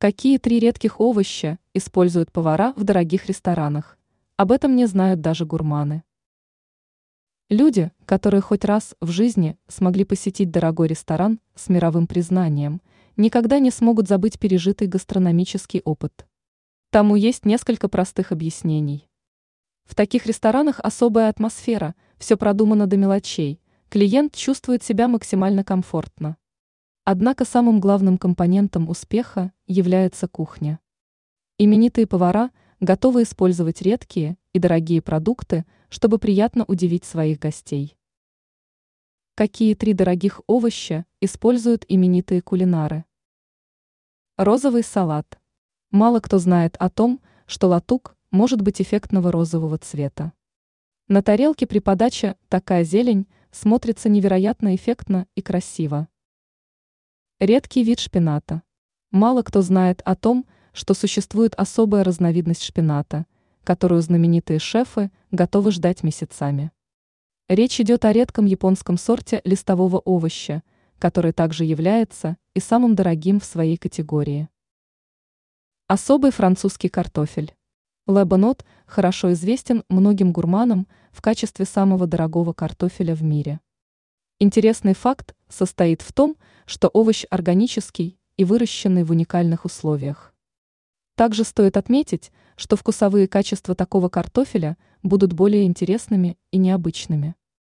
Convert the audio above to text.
Какие три редких овоща используют повара в дорогих ресторанах? Об этом не знают даже гурманы. Люди, которые хоть раз в жизни смогли посетить дорогой ресторан с мировым признанием, никогда не смогут забыть пережитый гастрономический опыт. Тому есть несколько простых объяснений. В таких ресторанах особая атмосфера, все продумано до мелочей, клиент чувствует себя максимально комфортно. Однако самым главным компонентом успеха является кухня. Именитые повара готовы использовать редкие и дорогие продукты, чтобы приятно удивить своих гостей. Какие три дорогих овоща используют именитые кулинары? Розовый салат. Мало кто знает о том, что латук может быть эффектного розового цвета. На тарелке при подаче такая зелень смотрится невероятно эффектно и красиво. Редкий вид шпината. Мало кто знает о том, что существует особая разновидность шпината, которую знаменитые шефы готовы ждать месяцами. Речь идет о редком японском сорте листового овоща, который также является и самым дорогим в своей категории. Особый французский картофель. Лебанот хорошо известен многим гурманам в качестве самого дорогого картофеля в мире. Интересный факт состоит в том, что овощ органический и выращенный в уникальных условиях. Также стоит отметить, что вкусовые качества такого картофеля будут более интересными и необычными.